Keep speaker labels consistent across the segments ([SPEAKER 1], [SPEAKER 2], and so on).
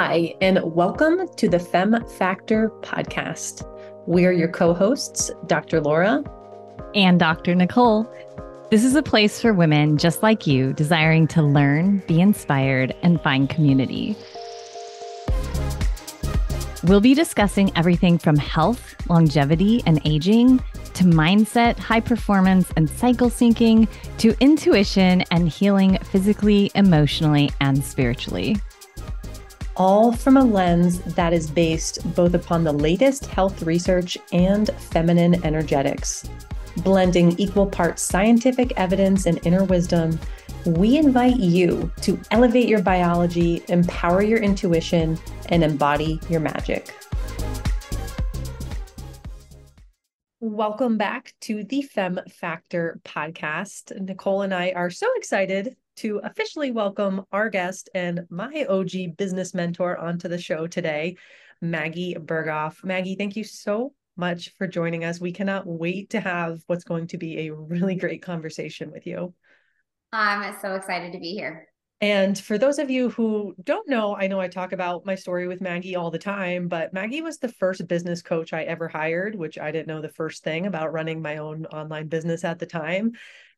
[SPEAKER 1] Hi, and welcome to the Fem Factor podcast. We're your co hosts, Dr. Laura
[SPEAKER 2] and Dr. Nicole. This is a place for women just like you, desiring to learn, be inspired, and find community. We'll be discussing everything from health, longevity, and aging to mindset, high performance, and cycle syncing to intuition and healing physically, emotionally, and spiritually
[SPEAKER 1] all from a lens that is based both upon the latest health research and feminine energetics. Blending equal parts scientific evidence and inner wisdom, we invite you to elevate your biology, empower your intuition, and embody your magic. Welcome back to the Fem Factor podcast. Nicole and I are so excited to officially welcome our guest and my OG business mentor onto the show today, Maggie Berghoff. Maggie, thank you so much for joining us. We cannot wait to have what's going to be a really great conversation with you.
[SPEAKER 3] I'm so excited to be here.
[SPEAKER 1] And for those of you who don't know, I know I talk about my story with Maggie all the time, but Maggie was the first business coach I ever hired, which I didn't know the first thing about running my own online business at the time.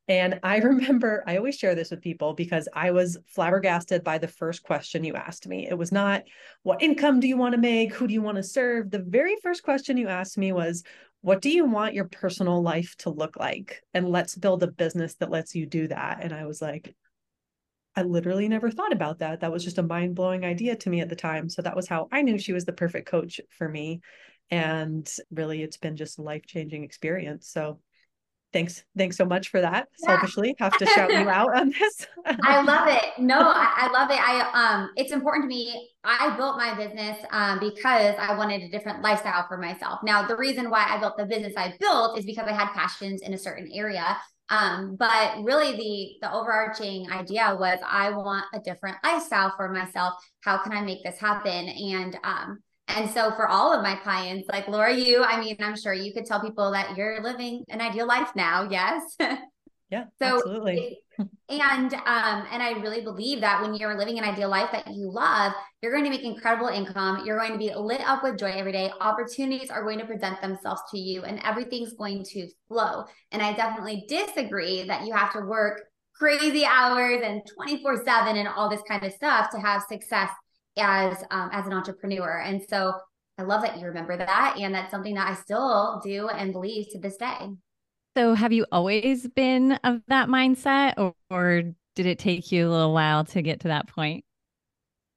[SPEAKER 1] And I remember, I always share this with people because I was flabbergasted by the first question you asked me. It was not, what income do you want to make? Who do you want to serve? The very first question you asked me was, what do you want your personal life to look like? And let's build a business that lets you do that. And I was like, I literally never thought about that. That was just a mind blowing idea to me at the time. So that was how I knew she was the perfect coach for me. And really, it's been just a life changing experience. So thanks thanks so much for that. Yeah. selfishly have to shout you out on this.
[SPEAKER 3] I love it. No I, I, love it. I um it's important to me. I built my business um because i wanted a different lifestyle for myself. Now the reason why i built the business i built is because i had passions in a certain area. Um but really the the overarching idea was i want a different lifestyle for myself. How can i make this happen? And um and so for all of my clients, like Laura, you, I mean, I'm sure you could tell people that you're living an ideal life now. Yes.
[SPEAKER 1] Yeah. so absolutely.
[SPEAKER 3] and um, and I really believe that when you're living an ideal life that you love, you're going to make incredible income. You're going to be lit up with joy every day. Opportunities are going to present themselves to you and everything's going to flow. And I definitely disagree that you have to work crazy hours and 24 7 and all this kind of stuff to have success as um, as an entrepreneur. And so I love that you remember that, and that's something that I still do and believe to this day.
[SPEAKER 2] So, have you always been of that mindset, or, or did it take you a little while to get to that point?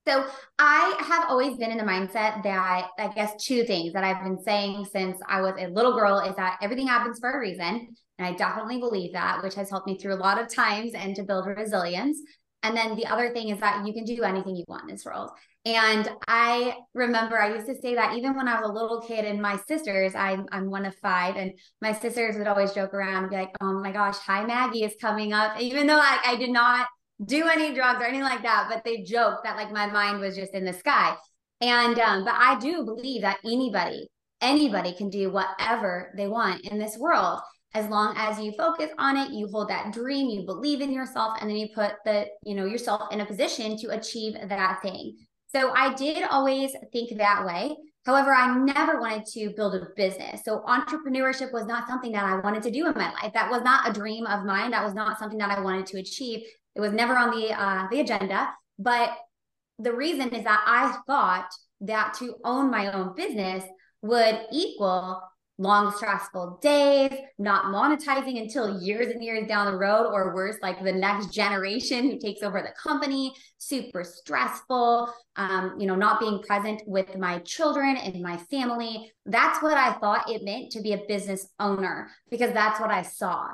[SPEAKER 3] So I have always been in the mindset that I guess two things that I've been saying since I was a little girl is that everything happens for a reason. And I definitely believe that, which has helped me through a lot of times and to build resilience. And then the other thing is that you can do anything you want in this world. And I remember I used to say that even when I was a little kid and my sisters, I'm, I'm one of five, and my sisters would always joke around and be like, oh my gosh, high Maggie is coming up. Even though I, I did not do any drugs or anything like that, but they joked that like my mind was just in the sky. And, um, but I do believe that anybody, anybody can do whatever they want in this world as long as you focus on it you hold that dream you believe in yourself and then you put the you know yourself in a position to achieve that thing so I did always think that way. However, I never wanted to build a business. So entrepreneurship was not something that I wanted to do in my life. That was not a dream of mine. That was not something that I wanted to achieve. It was never on the uh, the agenda. But the reason is that I thought that to own my own business would equal long stressful days not monetizing until years and years down the road or worse like the next generation who takes over the company super stressful um, you know not being present with my children and my family. That's what i thought it meant to be a business owner because that's what i saw.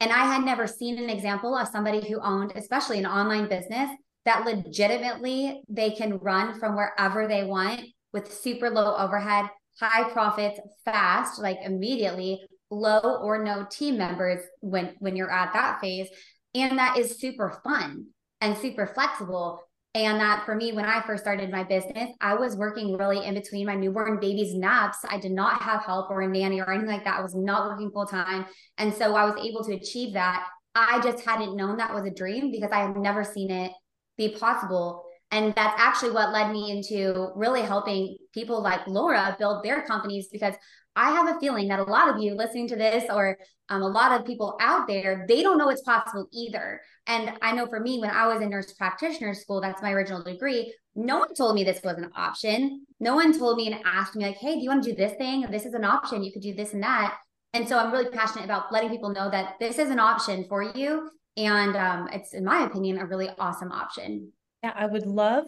[SPEAKER 3] And i had never seen an example of somebody who owned especially an online business that legitimately they can run from wherever they want with super low overhead high profits fast, like immediately, low or no team members when when you're at that phase. And that is super fun and super flexible. And that for me, when I first started my business, I was working really in between my newborn baby's naps. I did not have help or a nanny or anything like that. I was not working full time. And so I was able to achieve that. I just hadn't known that was a dream because I had never seen it be possible And that's actually what led me into really helping people like Laura build their companies because I have a feeling that a lot of you listening to this or um, a lot of people out there, they don't know it's possible either. And I know for me, when I was in nurse practitioner school, that's my original degree, no one told me this was an option. No one told me and asked me, like, hey, do you want to do this thing? This is an option. You could do this and that. And so I'm really passionate about letting people know that this is an option for you. And um, it's, in my opinion, a really awesome option.
[SPEAKER 1] I would love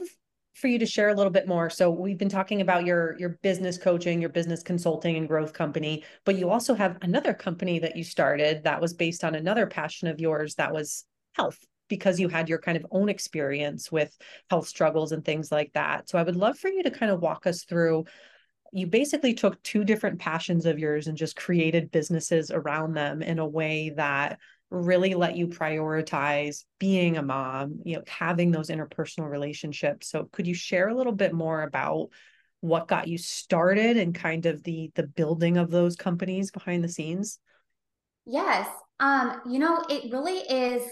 [SPEAKER 1] for you to share a little bit more. So we've been talking about your your business coaching, your business consulting and growth company, but you also have another company that you started that was based on another passion of yours that was health because you had your kind of own experience with health struggles and things like that. So I would love for you to kind of walk us through you basically took two different passions of yours and just created businesses around them in a way that really let you prioritize being a mom, you know, having those interpersonal relationships. So could you share a little bit more about what got you started and kind of the the building of those companies behind the scenes?
[SPEAKER 3] Yes. Um, you know, it really is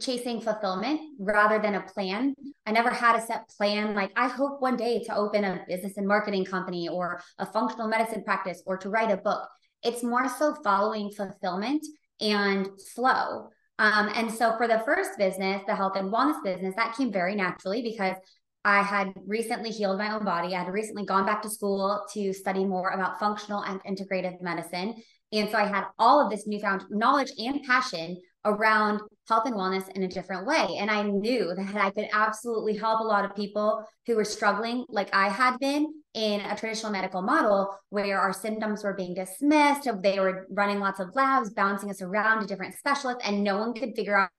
[SPEAKER 3] chasing fulfillment rather than a plan. I never had a set plan. Like, I hope one day to open a business and marketing company or a functional medicine practice or to write a book. It's more so following fulfillment and flow. Um, and so for the first business, the health and wellness business, that came very naturally because I had recently healed my own body. I had recently gone back to school to study more about functional and integrative medicine. And so I had all of this newfound knowledge and passion around health and wellness in a different way. And I knew that I could absolutely help a lot of people who were struggling, like I had been in a traditional medical model where our symptoms were being dismissed. They were running lots of labs, bouncing us around to different specialists, and no one could figure out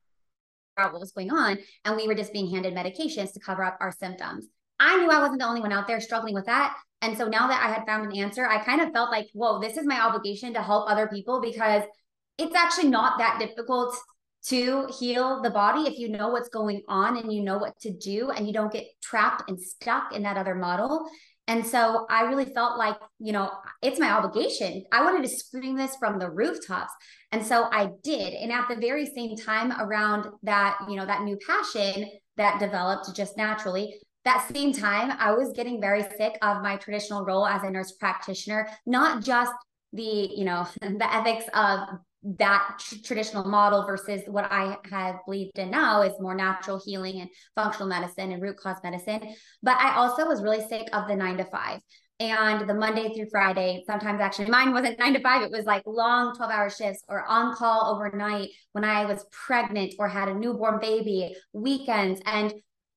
[SPEAKER 3] what was going on. And we were just being handed medications to cover up our symptoms. I knew I wasn't the only one out there struggling with that. And so now that I had found an answer, I kind of felt like, whoa, this is my obligation to help other people because it's actually not that difficult to heal the body if you know what's going on and you know what to do and you don't get trapped and stuck in that other model. And so I really felt like, you know, it's my obligation. I wanted to scream this from the rooftops. And so I did. And at the very same time, around that, you know, that new passion that developed just naturally, that same time, I was getting very sick of my traditional role as a nurse practitioner, not just the, you know, the ethics of that tr- traditional model versus what I have believed in now is more natural healing and functional medicine and root cause medicine. But I also was really sick of the nine to five and the Monday through Friday. Sometimes actually mine wasn't nine to five, it was like long 12 hour shifts or on call overnight when I was pregnant or had a newborn baby, weekends. And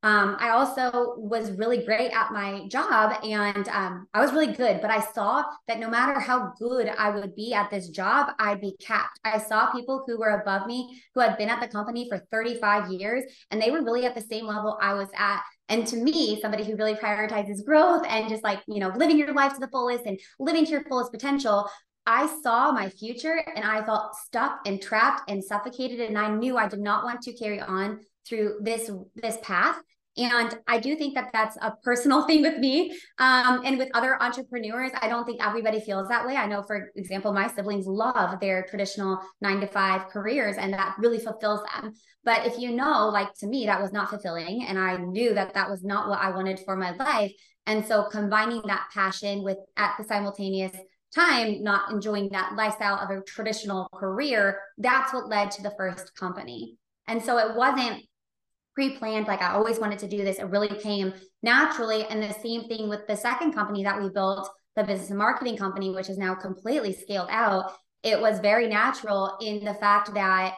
[SPEAKER 3] um, I also was really great at my job and um, I was really good, but I saw that no matter how good I would be at this job, I'd be capped. I saw people who were above me who had been at the company for 35 years and they were really at the same level I was at. And to me, somebody who really prioritizes growth and just like, you know, living your life to the fullest and living to your fullest potential, I saw my future and I felt stuck and trapped and suffocated. And I knew I did not want to carry on through this this path and I do think that that's a personal thing with me. Um, and with other entrepreneurs, I don't think everybody feels that way. I know, for example, my siblings love their traditional nine to five careers, and that really fulfills them. But if you know, like to me, that was not fulfilling. And I knew that that was not what I wanted for my life. And so combining that passion with at the simultaneous time not enjoying that lifestyle of a traditional career, that's what led to the first company. And so it wasn't pre-planned like i always wanted to do this. It really came naturally. And the same thing with the second company that we built the business and marketing company which is now completely scaled out. It was very natural in the fact that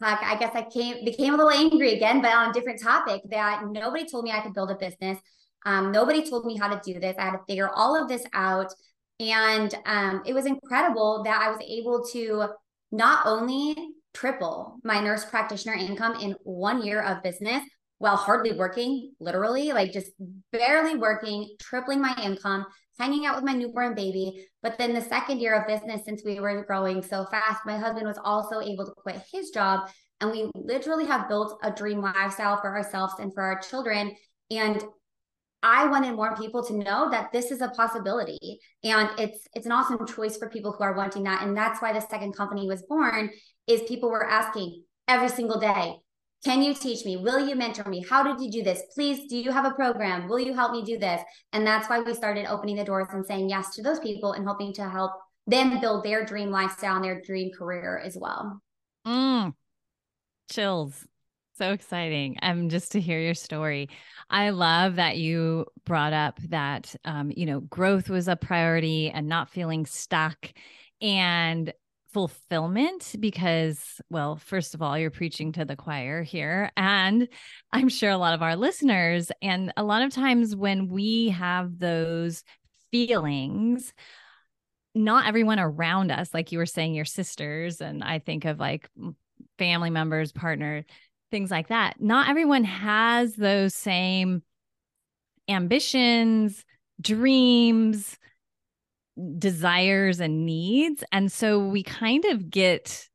[SPEAKER 3] like i guess i came became a little angry again but on a different topic that nobody told me i could build a business. Um, nobody told me how to do this. I had to figure all of this out. And um, it was incredible that i was able to not only triple my nurse practitioner income in one year of business while hardly working, literally, like just barely working, tripling my income, hanging out with my newborn baby. But then the second year of business, since we were growing so fast, my husband was also able to quit his job. And we literally have built a dream lifestyle for ourselves and for our children. And I wanted more people to know that this is a possibility and it's it's an awesome choice for people who are wanting that and that's why the second company was born is people were asking every single day, can you teach me? Will you mentor me? How did you do this? Please, do you have a program? Will you help me do this? And that's why we started opening the doors and saying yes to those people and hoping to help them build their dream lifestyle and their dream career as well.
[SPEAKER 2] Mm. Chills. So exciting. Um, just to hear your story. I love that you brought up that um, you know, growth was a priority and not feeling stuck and fulfillment because well first of all you're preaching to the choir here and i'm sure a lot of our listeners and a lot of times when we have those feelings not everyone around us like you were saying your sisters and i think of like family members partner things like that not everyone has those same ambitions dreams desires and needs. And so we kind of get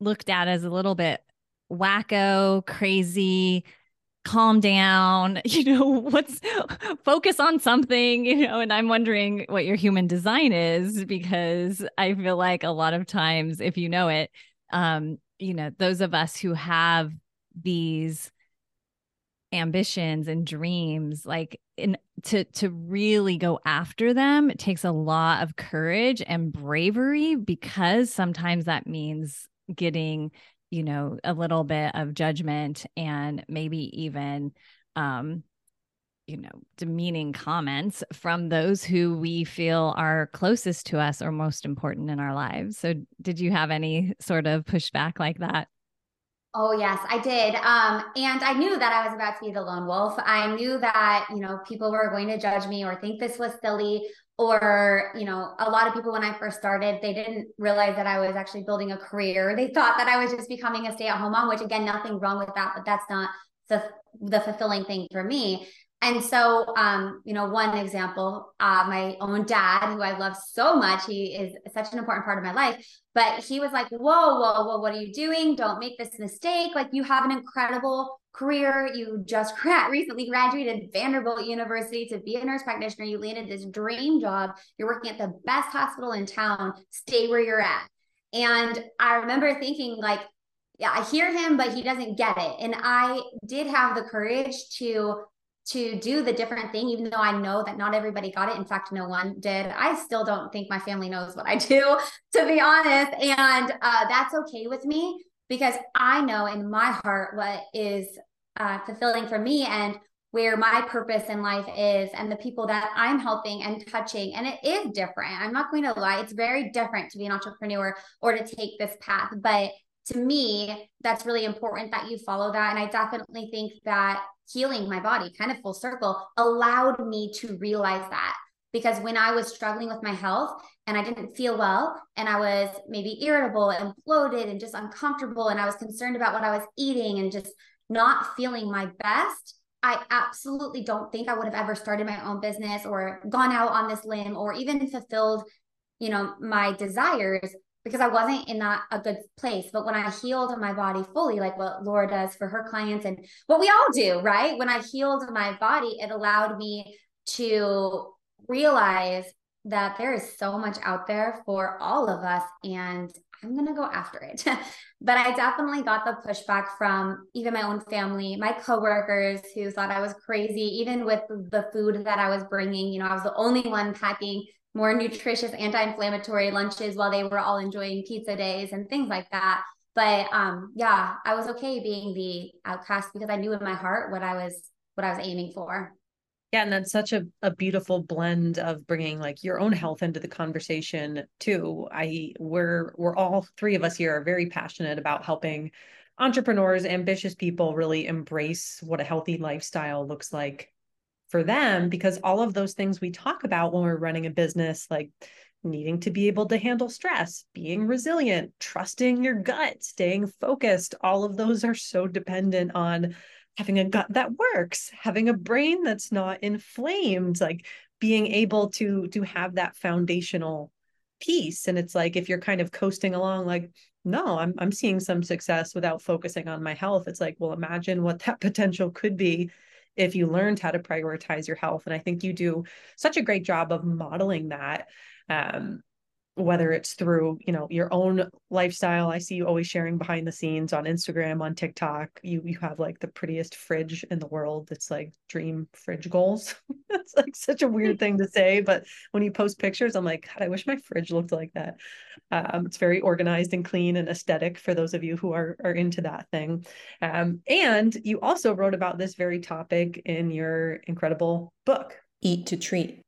[SPEAKER 2] looked at as a little bit wacko, crazy, calm down, you know, what's focus on something, you know, and I'm wondering what your human design is because I feel like a lot of times if you know it, um, you know, those of us who have these ambitions and dreams like in to to really go after them it takes a lot of courage and bravery because sometimes that means getting you know a little bit of judgment and maybe even um you know demeaning comments from those who we feel are closest to us or most important in our lives. So did you have any sort of pushback like that
[SPEAKER 3] Oh yes, I did. Um, and I knew that I was about to be the lone wolf. I knew that, you know, people were going to judge me or think this was silly. Or, you know, a lot of people when I first started, they didn't realize that I was actually building a career. They thought that I was just becoming a stay-at-home mom, which again, nothing wrong with that, but that's not the the fulfilling thing for me. And so, um, you know, one example, uh, my own dad, who I love so much, he is such an important part of my life. But he was like, "Whoa, whoa, whoa! What are you doing? Don't make this mistake. Like, you have an incredible career. You just recently graduated Vanderbilt University to be a nurse practitioner. You landed this dream job. You're working at the best hospital in town. Stay where you're at." And I remember thinking, like, yeah, I hear him, but he doesn't get it. And I did have the courage to to do the different thing, even though I know that not everybody got it. In fact, no one did. I still don't think my family knows what I do, to be honest. And uh, that's okay with me because I know in my heart what is uh, fulfilling for me and where my purpose in life is and the people that I'm helping and touching. And it is different. I'm not going to lie. It's very different to be an entrepreneur or to take this path. But to me, that's really important that you follow that. And I definitely think that healing my body, kind of full circle, allowed me to realize that. Because when I was struggling with my health and I didn't feel well, and I was maybe irritable and bloated and just uncomfortable, and I was concerned about what I was eating and just not feeling my best, I absolutely don't think I would have ever started my own business or gone out on this limb or even fulfilled, you know, my desires because I wasn't in that a good place. But when I healed my body fully, like what Laura does for her clients and what we all do, right? When I healed my body, it allowed me to realize that there is so much out there for all of us and I'm going to go after it. but I definitely got the pushback from even my own family, my coworkers who thought I was crazy, even with the food that I was bringing. You know, I was the only one packing more nutritious anti-inflammatory lunches while they were all enjoying pizza days and things like that. But um yeah i was okay being the outcast because i knew in my heart what i was what i was aiming for.
[SPEAKER 1] Yeah and that's such a, a beautiful blend of bringing like your own health into the conversation too. I we're we're all three of us here are very passionate about helping entrepreneurs ambitious people really embrace what a healthy lifestyle looks like for them because all of those things we talk about when we're running a business like needing to be able to handle stress being resilient trusting your gut staying focused all of those are so dependent on having a gut that works having a brain that's not inflamed like being able to to have that foundational piece and it's like if you're kind of coasting along like no i'm i'm seeing some success without focusing on my health it's like well imagine what that potential could be if you learned how to prioritize your health. And I think you do such a great job of modeling that. Um, whether it's through you know your own lifestyle. I see you always sharing behind the scenes on instagram on tiktok. You you have like the prettiest fridge in the world. It's like dream fridge goals. It's like such a weird thing to say but when you post pictures i'm like god i wish my fridge looked like that. Um, it's very organized and clean and aesthetic for those of you who are are into that thing. Um, and you also wrote about this very topic in your incredible book
[SPEAKER 4] eat to treat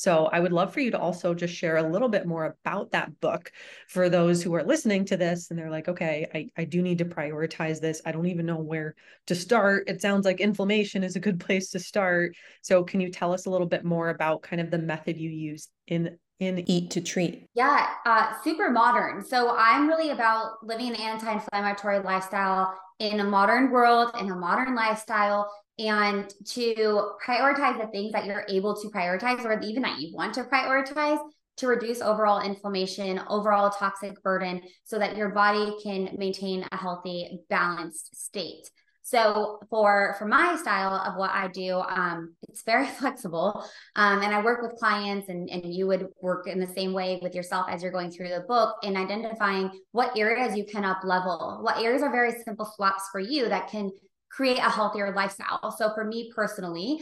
[SPEAKER 1] so I would love for you to also just share a little bit more about that book for those who are listening to this and they're like, okay, I, I do need to prioritize this. I don't even know where to start. It sounds like inflammation is a good place to start. So can you tell us a little bit more about kind of the method you use in in
[SPEAKER 4] eat to treat?
[SPEAKER 3] Yeah, uh, super modern. So I'm really about living an anti-inflammatory lifestyle in a modern world, in a modern lifestyle, and to prioritize the things that you're able to prioritize or even that you want to prioritize to reduce overall inflammation, overall toxic burden, so that your body can maintain a healthy, balanced state. So for for my style of what I do, um, it's very flexible, um, and I work with clients, and and you would work in the same way with yourself as you're going through the book in identifying what areas you can up level, what areas are very simple swaps for you that can create a healthier lifestyle. So for me personally,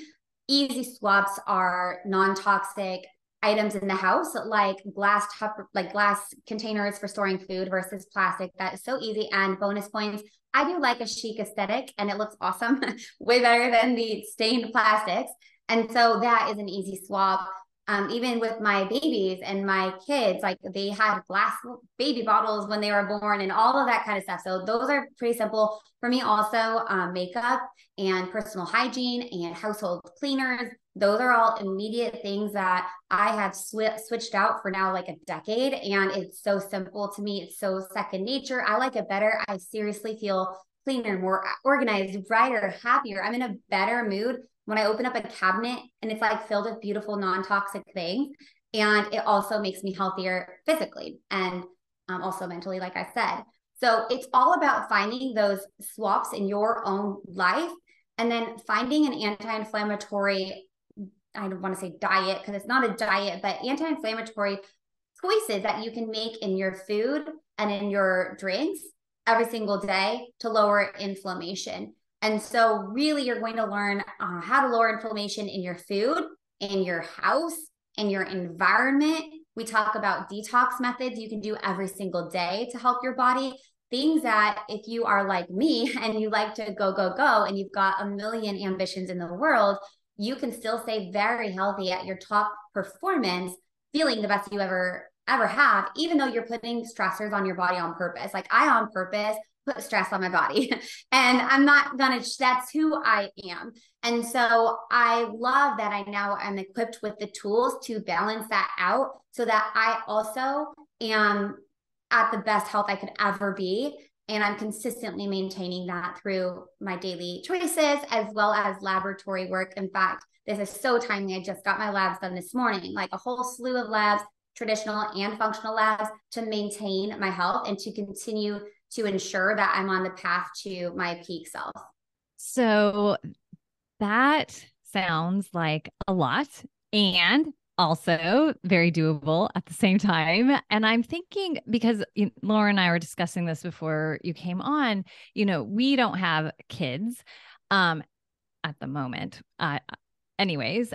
[SPEAKER 3] easy swaps are non-toxic items in the house like glass top like glass containers for storing food versus plastic. That is so easy. And bonus points i do like a chic aesthetic and it looks awesome way better than the stained plastics. And so that is an easy swap um, even with my babies and my kids, like they had glass baby bottles when they were born and all of that kind of stuff. So those are pretty simple for me. Also, um, makeup and personal hygiene and household cleaners. Those are all immediate things that I have sw- switched out for now like a decade. And it's so simple to me. It's so second nature. I like it better. I seriously feel cleaner, more organized, brighter, happier. I'm in a better mood when I open up a cabinet and it's like filled with beautiful non-toxic things. And it also makes me healthier physically and um, also mentally, like I said. So it's all about finding those swaps in your own life and then finding an anti-inflammatory, I don't want to say diet because it's not a diet, but anti-inflammatory choices that you can make in your food and in your drinks every single day to lower inflammation. And so, really, you're going to learn uh, how to lower inflammation in your food, in your house, in your environment. We talk about detox methods you can do every single day to help your body. Things that, if you are like me and you like to go, go, go, and you've got a million ambitions in the world, you can still stay very healthy at your top performance, feeling the best you ever ever have, even though you're putting stressors on your body on purpose. Like I on purpose put stress on my body. And i'm not gonna that's who i am. And so i love that i now am equipped with the tools to balance that out so that i also am at the best health i could ever be. And i'm consistently maintaining that through my daily choices as well as laboratory work. In fact this is so timely. I just got my labs done this morning like a whole slew of labs traditional and functional labs to maintain my health and to continue to ensure that I'm on the path to my peak self.
[SPEAKER 2] So that sounds like a lot and also very doable at the same time. And I'm thinking because Laura and I were discussing this before you came on, you know, we don't have kids um at the moment. Uh, anyways,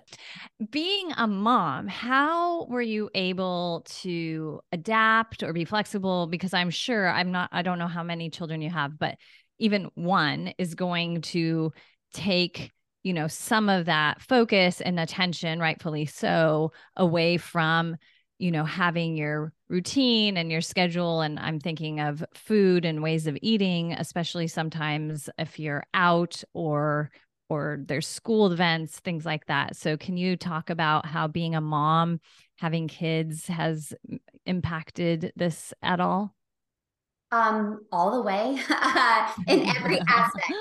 [SPEAKER 2] being a mom, how were you able to adapt or be flexible? Because I'm sure I'm not, I don't know how many children you have, but even one is going to take you know some of that focus and attention rightfully so away from you know having your routine and your schedule and i'm thinking of food and ways of eating especially sometimes if you're out or or there's school events, things like that. So, can you talk about how being a mom, having kids has impacted this at all?
[SPEAKER 3] Um, all the way in every aspect.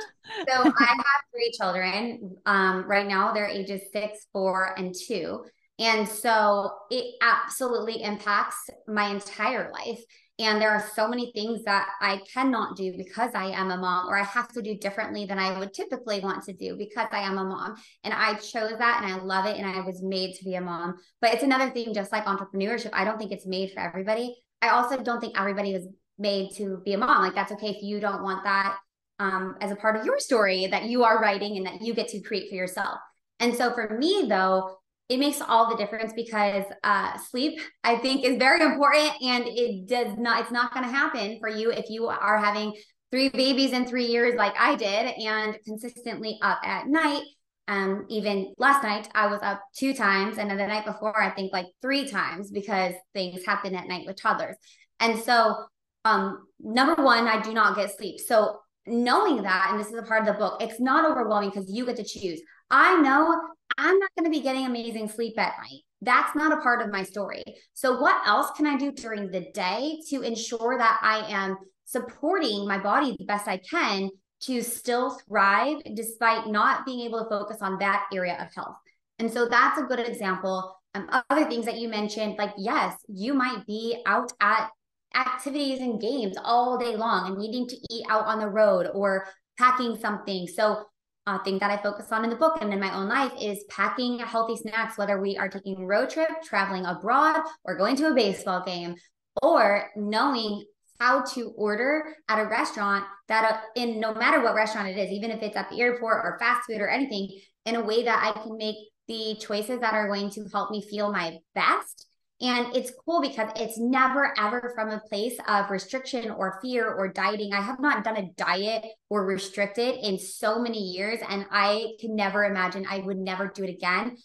[SPEAKER 3] So I have three children. Um, right now they're ages six, four, and two. And so it absolutely impacts my entire life. And there are so many things that I cannot do because I am a mom, or I have to do differently than I would typically want to do because I am a mom. And I chose that and I love it. And I was made to be a mom. But it's another thing, just like entrepreneurship, I don't think it's made for everybody. I also don't think everybody was made to be a mom. Like, that's okay if you don't want that um, as a part of your story that you are writing and that you get to create for yourself. And so for me, though, it makes all the difference because uh, sleep i think is very important and it does not it's not going to happen for you if you are having three babies in three years like i did and consistently up at night. Um even last night i was up two times and the night before i think like three times because things happen at night with toddlers. And so um number one i do not get sleep. So knowing that and this is a part of the book it's not overwhelming because you get to choose i know I'm not going to be getting amazing sleep at night. That's not a part of my story. So, what else can I do during the day to ensure that I am supporting my body the best I can to still thrive despite not being able to focus on that area of health? And so, that's a good example. Um, other things that you mentioned, like, yes, you might be out at activities and games all day long and needing to eat out on the road or packing something. So, a thing that I focus on in the book and in my own life is packing healthy snacks, whether we are taking a road trip, traveling abroad, or going to a baseball game, or knowing how to order at a restaurant that uh, in no matter what restaurant it is, even if it's at the airport or fast food or anything, in a way that I can make the choices that are going to help me feel my best and it's cool because it's never ever from a place of restriction or fear or dieting. I have not done a diet or restricted in so many years. And I can never imagine I would never do it again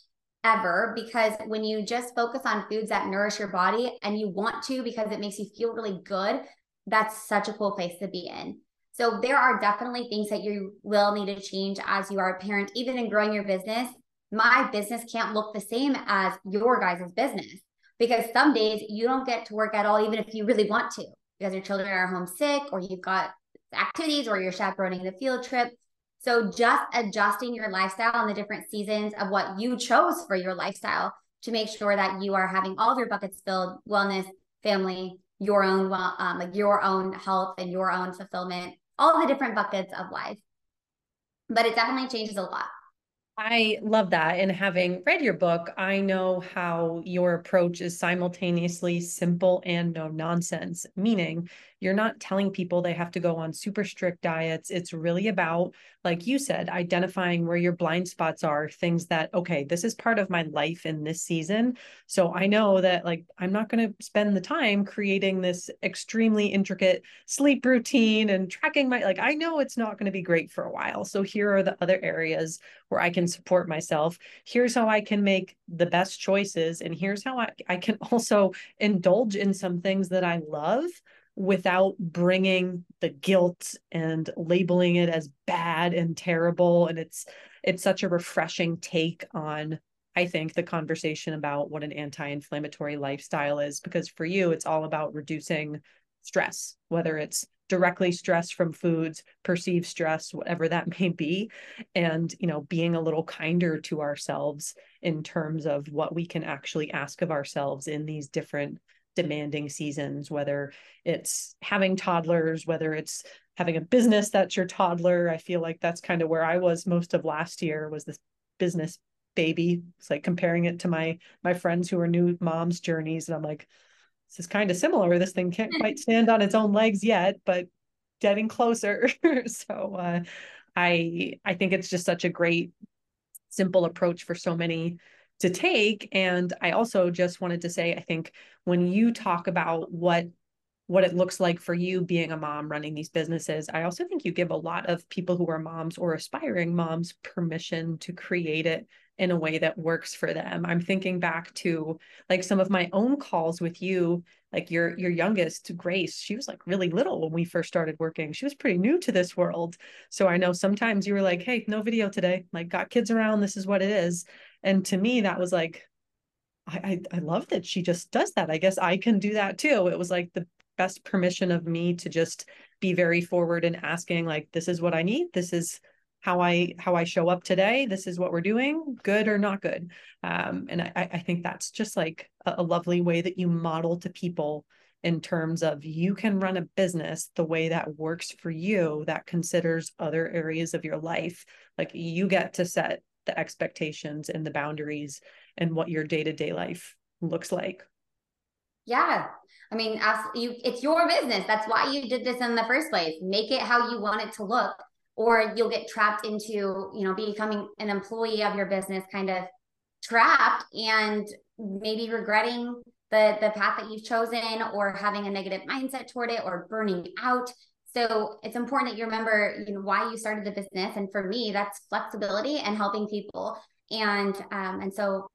[SPEAKER 3] ever because when you just focus on foods that nourish your body and you want to because it makes you feel really good, that's such a cool place to be in. So there are definitely things that you will need to change as you are a parent, even in growing your business. My business can't look the same as your guys' business because some days you don't get to work at all, even if you really want to, because your children are homesick or you've got activities or you're chaperoning the field trip. So just adjusting your lifestyle and the different seasons of what you chose for your lifestyle to make sure that you are having all of your buckets filled, wellness, family, your own um, like your own health and your own fulfillment, all the different buckets of life. But it definitely changes a lot.
[SPEAKER 1] I love that. And having read your book, I know how your approach is simultaneously simple and no nonsense, meaning you're not telling people they have to go on super strict diets. It's really about, like you said, identifying where your blind spots are, things that, okay, this is part of my life in this season. So I know that, like, I'm not going to spend the time creating this extremely intricate sleep routine and tracking my, like, I know it's not going to be great for a while. So here are the other areas where I can support myself. Here's how I can make the best choices. And here's how I, I can also indulge in some things that I love without bringing the guilt and labeling it as bad and terrible. And it's it's such a refreshing take on i think the conversation about what an anti-inflammatory lifestyle is because for you it's all about reducing stress whether it's directly stress from foods perceived stress whatever that may be and you know being a little kinder to ourselves in terms of what we can actually ask of ourselves in these different demanding seasons, whether it's having toddlers, whether it's having a business that's your toddler. I feel like that's kind of where I was most of last year was this business baby. It's like comparing it to my my friends who are new moms journeys. And I'm like, this is kind of similar. This thing can't quite stand on its own legs yet, but getting closer. so uh, I I think it's just such a great simple approach for so many to take and i also just wanted to say i think when you talk about what what it looks like for you being a mom running these businesses i also think you give a lot of people who are moms or aspiring moms permission to create it in a way that works for them. I'm thinking back to like some of my own calls with you like your your youngest grace she was like really little when we first started working. She was pretty new to this world. So i know sometimes you were like hey no video today. Like got kids around. This is what it is and to me that was like I, I i love that she just does that. I guess i can do that too. It was like the best permission of me to just be very forward and asking like this is what i need. This is how i how i show up today. This is what we're doing good or not good. Um, and i i think that's just like a, a lovely way that you model to people in terms of you can run a business the way that works for you that considers other areas of your life. Like you get to set the expectations and the boundaries and what your day-to-day life looks like.
[SPEAKER 3] Yeah. I mean you it's your business. That's why you did this in the first place. Make it how you want it to look or you'll get trapped into you know becoming an employee of your business kind of trapped and maybe regretting the the path that you've chosen or having a negative mindset toward it or burning out so it's important that you remember you know why you started the business and for me that's flexibility and helping people and um and so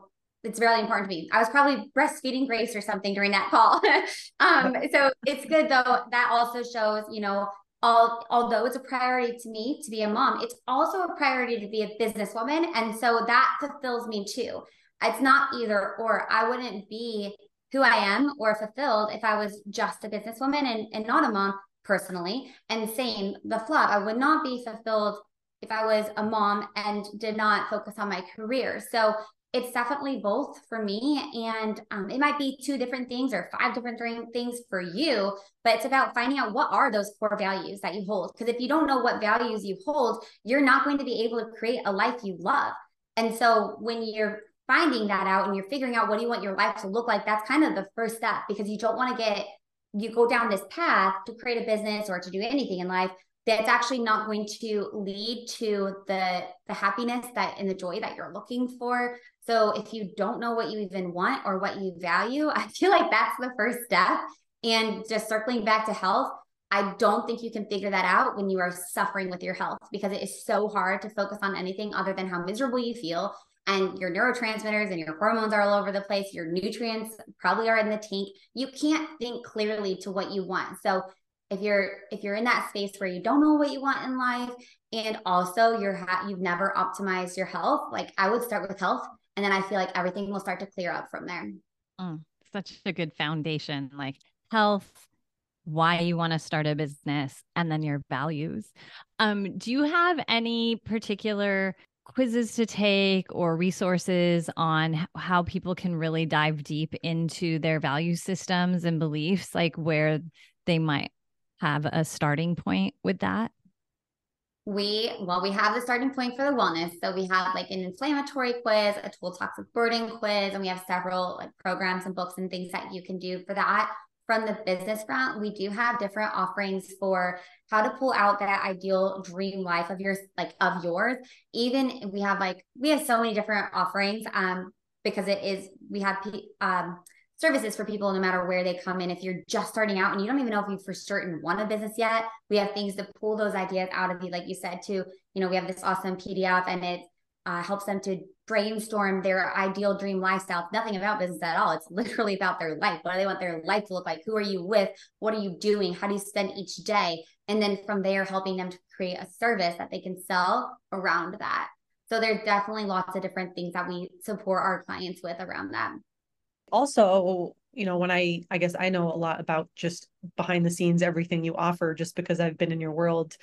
[SPEAKER 3] it's really important to me. I was probably breastfeeding Grace or something during that call. um, so it's good though. That also shows, you know, all, although it's a priority to me to be a mom, it's also a priority to be a businesswoman. And so that fulfills me too. It's not either or. I wouldn't be who I am or fulfilled if I was just a businesswoman and, and not a mom personally. And same, the flop, I would not be fulfilled if I was a mom and did not focus on my career. So it's definitely both for me. And um, it might be two different things or five different things for you, but it's about finding out what are those core values that you hold. Because if you don't know what values you hold, you're not going to be able to create a life you love. And so when you're finding that out and you're figuring out what do you want your life to look like, that's kind of the first step because you don't want to get, you go down this path to create a business or to do anything in life that's actually not going to lead to the the happiness that and the joy that you're looking for. So if you don't know what you even want or what you value i feel like that's the first step. And just circling back to health i don't think you can figure that out when you are suffering with your health because it is so hard to focus on anything other than how miserable you feel and your neurotransmitters and your hormones are all over the place your nutrients probably are in the tank. You can't think clearly to what you want. So if you're if you're in that space where you don't know what you want in life and also you're ha- you've never optimized your health like i would start with health and then i feel like everything will start to clear up from there.
[SPEAKER 2] Mm, such a good foundation like health why you want to start a business and then your values. Um do you have any particular quizzes to take or resources on how people can really dive deep into their value systems and beliefs like where they might have a starting point with that?
[SPEAKER 3] We, well, we have the starting point for the wellness. So we have like an inflammatory quiz, a tool toxic burden quiz, and we have several like programs and books and things that you can do for that. From the business front, we do have different offerings for how to pull out that ideal dream life of yours, like of yours. Even we have like, we have so many different offerings um, because it is, we have um, services for people no matter where they come in. If you're just starting out and you don't even know if you for certain want a business yet, we have things to pull those ideas out of you. Like you said, too, you know, we have this awesome PDF and it uh, helps them to brainstorm their ideal dream lifestyle. It's nothing about business at all. It's literally about their life. What do they want their life to look like? Who are you with? What are you doing? How do you spend each day? And then from there, helping them to create a service that they can sell around that. So there's definitely lots of different things that we support our clients with around that
[SPEAKER 1] also you know when i i guess i know a lot about just behind the scenes everything you offer just because i've been in your world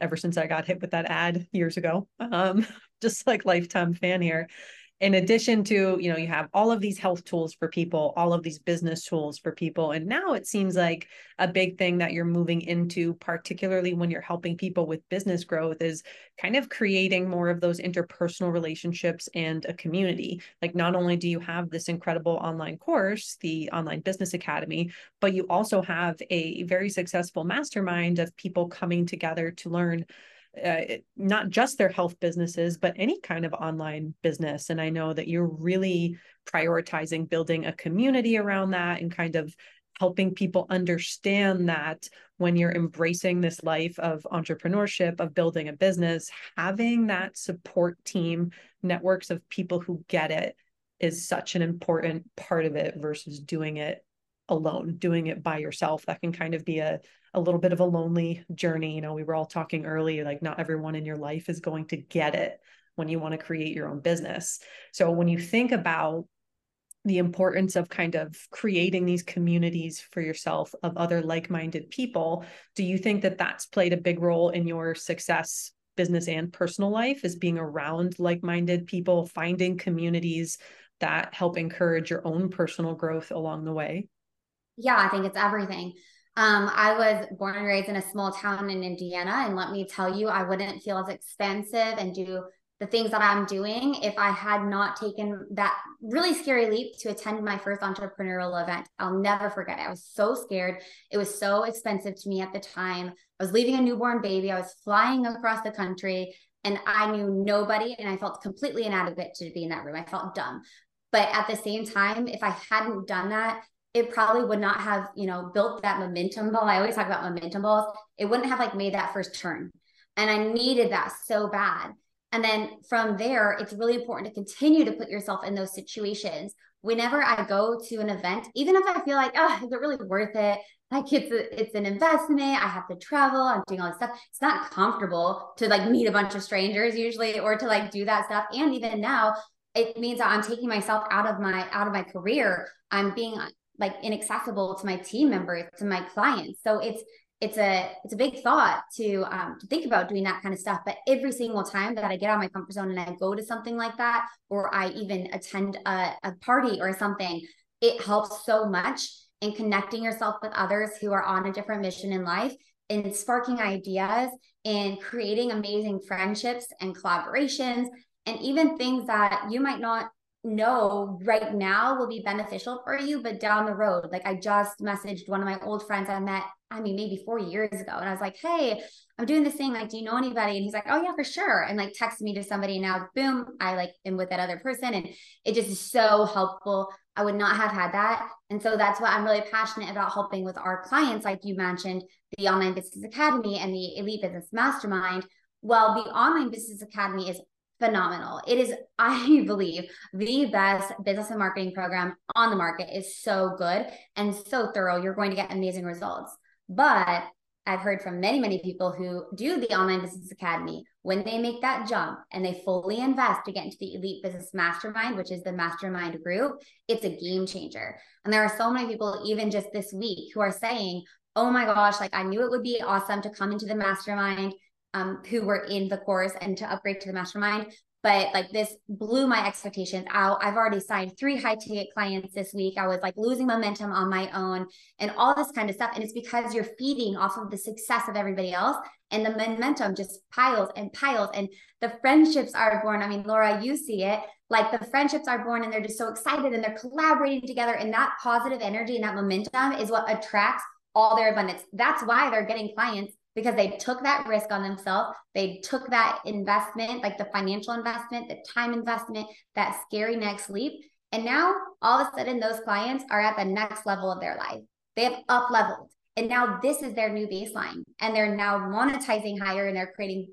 [SPEAKER 1] ever since i got hit with that ad years ago um just like lifetime fan here. In addition to you know you have all of these health tools for people all of these business tools for people and now it seems like a big thing that you're moving into particularly when you're helping people with business growth is kind of creating more of those interpersonal relationships and a community. Like not only do you have this incredible online course the online business academy but you also have a very successful mastermind of people coming together to learn uh, not just their health businesses, but any kind of online business. And I know that you're really prioritizing building a community around that and kind of helping people understand that when you're embracing this life of entrepreneurship, of building a business, having that support team, networks of people who get it is such an important part of it versus doing it alone, doing it by yourself. That can kind of be a a little bit of a lonely journey. You know, we were all talking early, like not everyone in your life is going to get it when you want to create your own business. So when you think about the importance of kind of creating these communities for yourself of other like-minded people do you think that that's played a big role in your success business and personal life is being around like-minded people finding communities that help encourage your own personal growth along the way
[SPEAKER 3] Yeah, I think it's everything. Um, I was born and raised in a small town in Indiana, and let me tell you, I wouldn't feel as expansive and do the things that I'm doing if I had not taken that really scary leap to attend my first entrepreneurial event. I'll never forget it. I was so scared. It was so expensive to me at the time. I was leaving a newborn baby. I was flying across the country and I knew nobody and I felt completely inadequate to be in that room. I felt dumb. But at the same time, if I hadn't done that, it probably would not have, you know, built that momentum ball. I always talk about momentum balls. It wouldn't have like made that first turn. And I needed that so bad. And then from there, it's really important to continue to put yourself in those situations. Whenever I go to an event, even if I feel like, oh, is it really worth it? Like it's a, it's an investment. I have to travel. I'm doing all this stuff. It's not comfortable to like meet a bunch of strangers usually, or to like do that stuff. And even now, it means that I'm taking myself out of my out of my career. I'm being like inaccessible to my team members, to my clients. So it's it's a it's a big thought to um, to think about doing that kind of stuff. But every single time that I get out of my comfort zone and I go to something like that, or I even attend a, a party or something, it helps so much in connecting yourself with others who are on a different mission in life and sparking ideas and creating amazing friendships and collaborations and even things that you might not know right now will be beneficial for you, but down the road, like I just messaged one of my old friends I met, I mean, maybe four years ago. And I was like, hey, I'm doing this thing. Like, do you know anybody? And he's like, oh, yeah, for sure. And like texted me to somebody. And now, boom, I like am with that other person. And it just is so helpful. I would not have had that. And so that's what I'm really passionate about helping with our clients, like you mentioned, the Online Business Academy and the Elite Business Mastermind. Well, the Online Business Academy is phenomenal. It is, I believe, the best business and marketing program on the market. is so good and so thorough. You're going to get amazing results. But I've heard from many, many people who do the online business academy when they make that jump and they fully invest to get into the elite business mastermind, which is the mastermind group, it's a game changer. And there are so many people, even just this week, who are saying, Oh my gosh, like I knew it would be awesome to come into the mastermind um, who were in the course and to upgrade to the mastermind. But like this blew my expectations out. I've already signed three high ticket clients this week. I was like losing momentum on my own and all this kind of stuff. And it's because you're feeding off of the success of everybody else and the momentum just piles and piles and the friendships are born. I mean, Laura, you see it like the friendships are born and they're just so excited and they're collaborating together. And that positive energy and that momentum is what attracts all their abundance. That's why they're getting clients because they took that risk on themselves. They took that investment, like the financial investment, the time investment, that scary next leap. And now all of a sudden, those clients are at the next level of their life. They have up leveled. And now this is their new baseline. And they're now monetizing higher and they're creating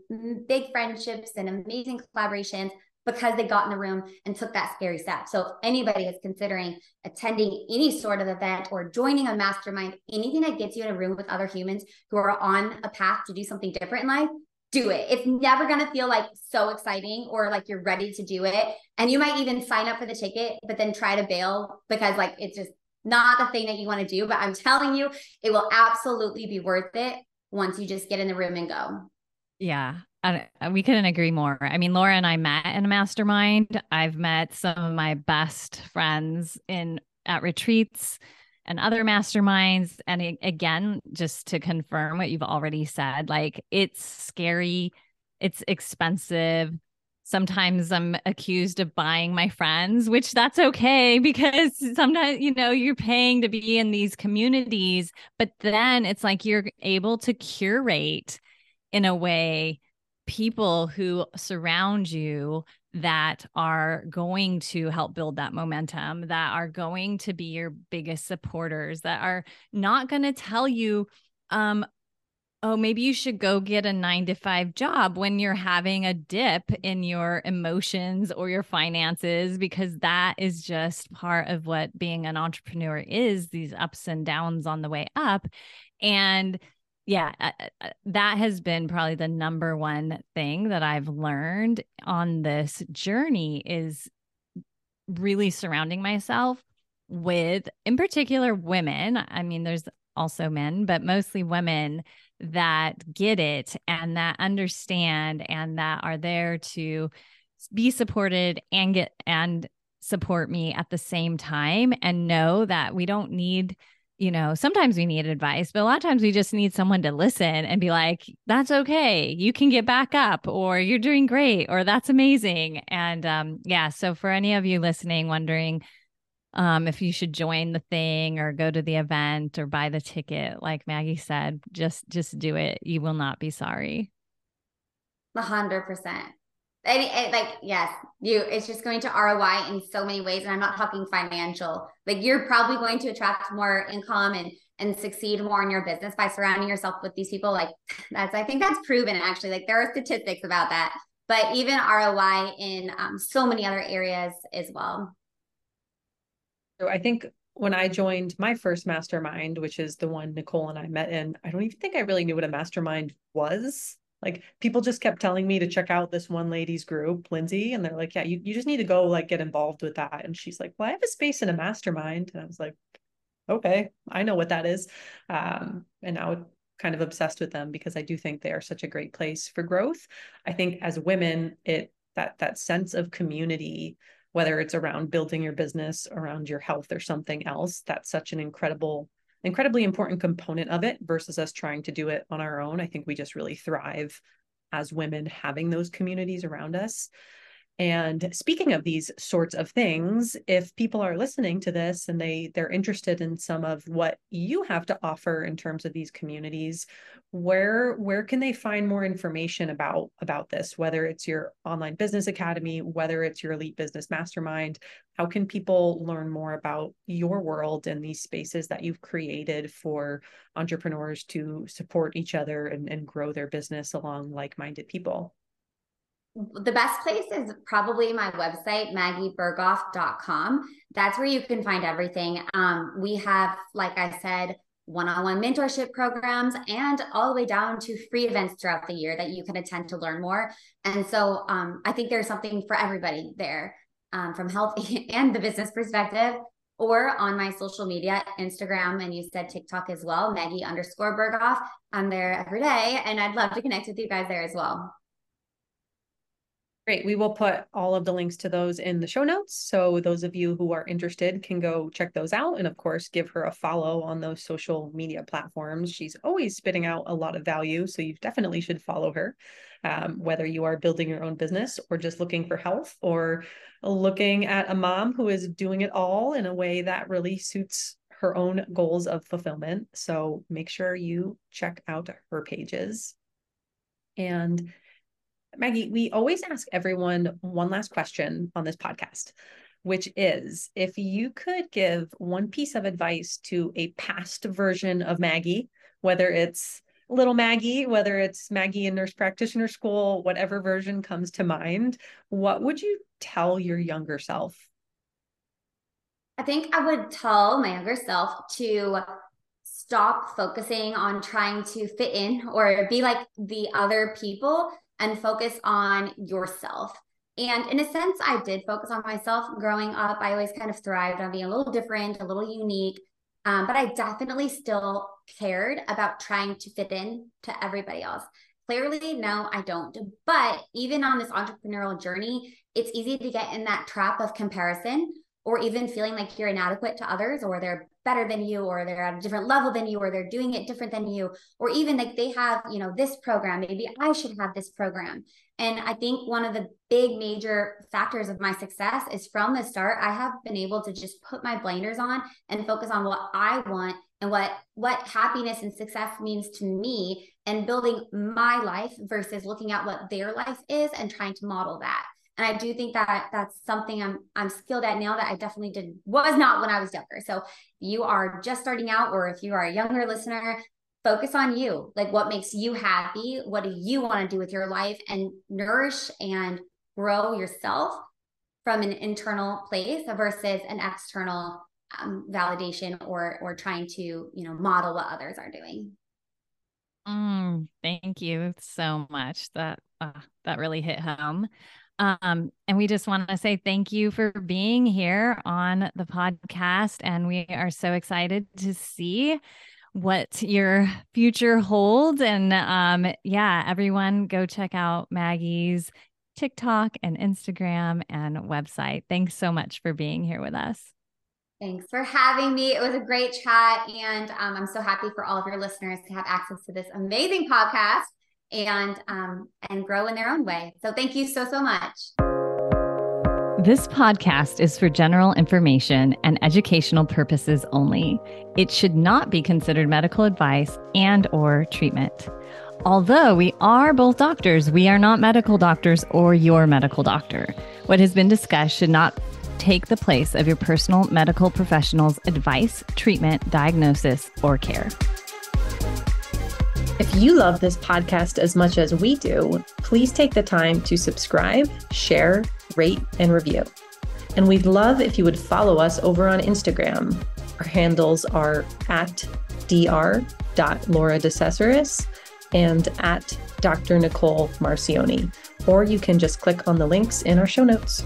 [SPEAKER 3] big friendships and amazing collaborations because they got in the room and took that scary step. So if anybody is considering attending any sort of event or joining a mastermind, anything that gets you in a room with other humans who are on a path to do something different in life, do it. It's never going to feel like so exciting or like you're ready to do it. And you might even sign up for the ticket, but then try to bail because like it's just not the thing that you want to do. But I'm telling you, it will absolutely be worth it once you just get in the room and go.
[SPEAKER 2] Yeah, Uh, we couldn't agree more. I mean, Laura and I met in a mastermind. I've met some of my best friends in at retreats and other masterminds. And again, just to confirm what you've already said, like it's scary, it's expensive. Sometimes I'm accused of buying my friends, which that's okay because sometimes, you know, you're paying to be in these communities, but then it's like you're able to curate in a way people who surround you that are going to help build that momentum, that are going to be your biggest supporters, that are not going to tell you, um, oh, maybe you should go get a nine to five job when you're having a dip in your emotions or your finances, because that is just part of what being an entrepreneur is these ups and downs on the way up. And yeah, uh, uh, uh, that has been probably the number one thing that I've learned on this journey is really surrounding myself with, in particular, women. I mean, there's also men, but mostly women that get it and that understand and that are there to be supported and get and support me at the same time and know that we don't need you know, sometimes we need advice, but a lot of times we just need someone to listen and be like, that's okay. You can get back up, or you're doing great, or that's amazing. And um, yeah, so for any of you listening, wondering um, if you should join the thing or go to the event or buy the ticket, like Maggie said, just just do it. You will not be sorry.
[SPEAKER 3] A hundred percent. And, like yes you it's just going to roi in so many ways and i'm not talking financial. Like you're probably going to attract more income and and succeed more in your business by surrounding yourself with these people. Like that's i think that's proven actually. Like there are statistics about that. But even roi in um, so many other areas as well.
[SPEAKER 1] So i think when I joined my first mastermind, which is the one Nicole and I met in, I don't even think I really knew what a mastermind was. Like people just kept telling me to check out this one lady's group, Lindsay, and they're like, yeah, you, you just need to go like get involved with that. And she's like, well, I have a space in a mastermind. And I was like, okay, I know what that is. Um, and now kind of obsessed with them because I do think they are such a great place for growth. I think as women, it that that sense of community, whether it's around building your business, around your health or something else, that's such an incredible incredibly important component of it versus us trying to do it on our own. I think we just really thrive as women having those communities around us. And speaking of these sorts of things, if people are listening to this and they they're interested in some of what you have to offer in terms of these communities, where where can they find more information about about this? Whether it's your online business academy whether it's your elite business mastermind how can people learn more about your world and these spaces that you've created for entrepreneurs to support each other and, and grow their business along like-minded people
[SPEAKER 3] the best place is probably my website maggieberghoff.com that's where you can find everything. Um, we have like i said one-on-one mentorship programs and all the way down to free events throughout the year that you can attend to learn more. And so um, i think there's something for everybody there um, from health and the business perspective or on my social media instagram and you said tiktok as well maggie underscore berghoff. I'm there every day and i'd love to connect with you guys there as well
[SPEAKER 1] Great. We will put all of the links to those in the show notes. So those of you who are interested can go check those out. And of course, give her a follow on those social media platforms. She's always spitting out a lot of value. So you definitely should follow her, um, whether you are building your own business or just looking for health or looking at a mom who is doing it all in a way that really suits her own goals of fulfillment. So make sure you check out her pages. And Maggie, we always ask everyone one last question on this podcast, which is if you could give one piece of advice to a past version of Maggie, whether it's little Maggie, whether it's Maggie in nurse practitioner school, whatever version comes to mind, what would you tell your younger self?
[SPEAKER 3] I think I would tell my younger self to stop focusing on trying to fit in or be like the other people and focus on yourself. And in a sense, I did focus on myself growing up. I always kind of thrived on being a little different, a little unique. Um, but I definitely still cared about trying to fit in to everybody else. Clearly, no, I don't. But even on this entrepreneurial journey, it's easy to get in that trap of comparison or even feeling like you're inadequate to others or they're better than you or they're at a different level than you or they're doing it different than you or even like they have you know this program maybe i should have this program. And i think one of the big major factors of my success is from the start i have been able to just put my blinders on and focus on what i want and what what happiness and success means to me and building my life versus looking at what their life is and trying to model that and I do think that that's something I'm I'm skilled at now that I definitely did was not when I was younger. So you are just starting out, or if you are a younger listener, focus on you. Like what makes you happy? What do you want to do with your life? And nourish and grow yourself from an internal place versus an external um, validation or or trying to you know model what others are doing.
[SPEAKER 2] Mm, thank you so much. That uh, that really hit home. Um, and we just want to say thank you for being here on the podcast. And we are so excited to see what your future holds. And um, yeah, everyone go check out Maggie's TikTok and Instagram and website. Thanks so much for being here with us.
[SPEAKER 3] Thanks for having me. It was a great chat. And um, I'm so happy for all of your listeners to have access to this amazing podcast and um, and grow in their own way. So thank you so, so much.
[SPEAKER 2] This podcast is for general information and educational purposes only. It should not be considered medical advice and or treatment. Although we are both doctors, we are not medical doctors or your medical doctor. What has been discussed should not take the place of your personal medical professional's advice, treatment, diagnosis, or care.
[SPEAKER 1] If you love this podcast as much as we do, please take the time to subscribe, share, rate, and review. And we'd love if you would follow us over on Instagram. Our handles are at dr.laura and at Dr. Nicole Marcioni. Or you can just click on the links in our show notes.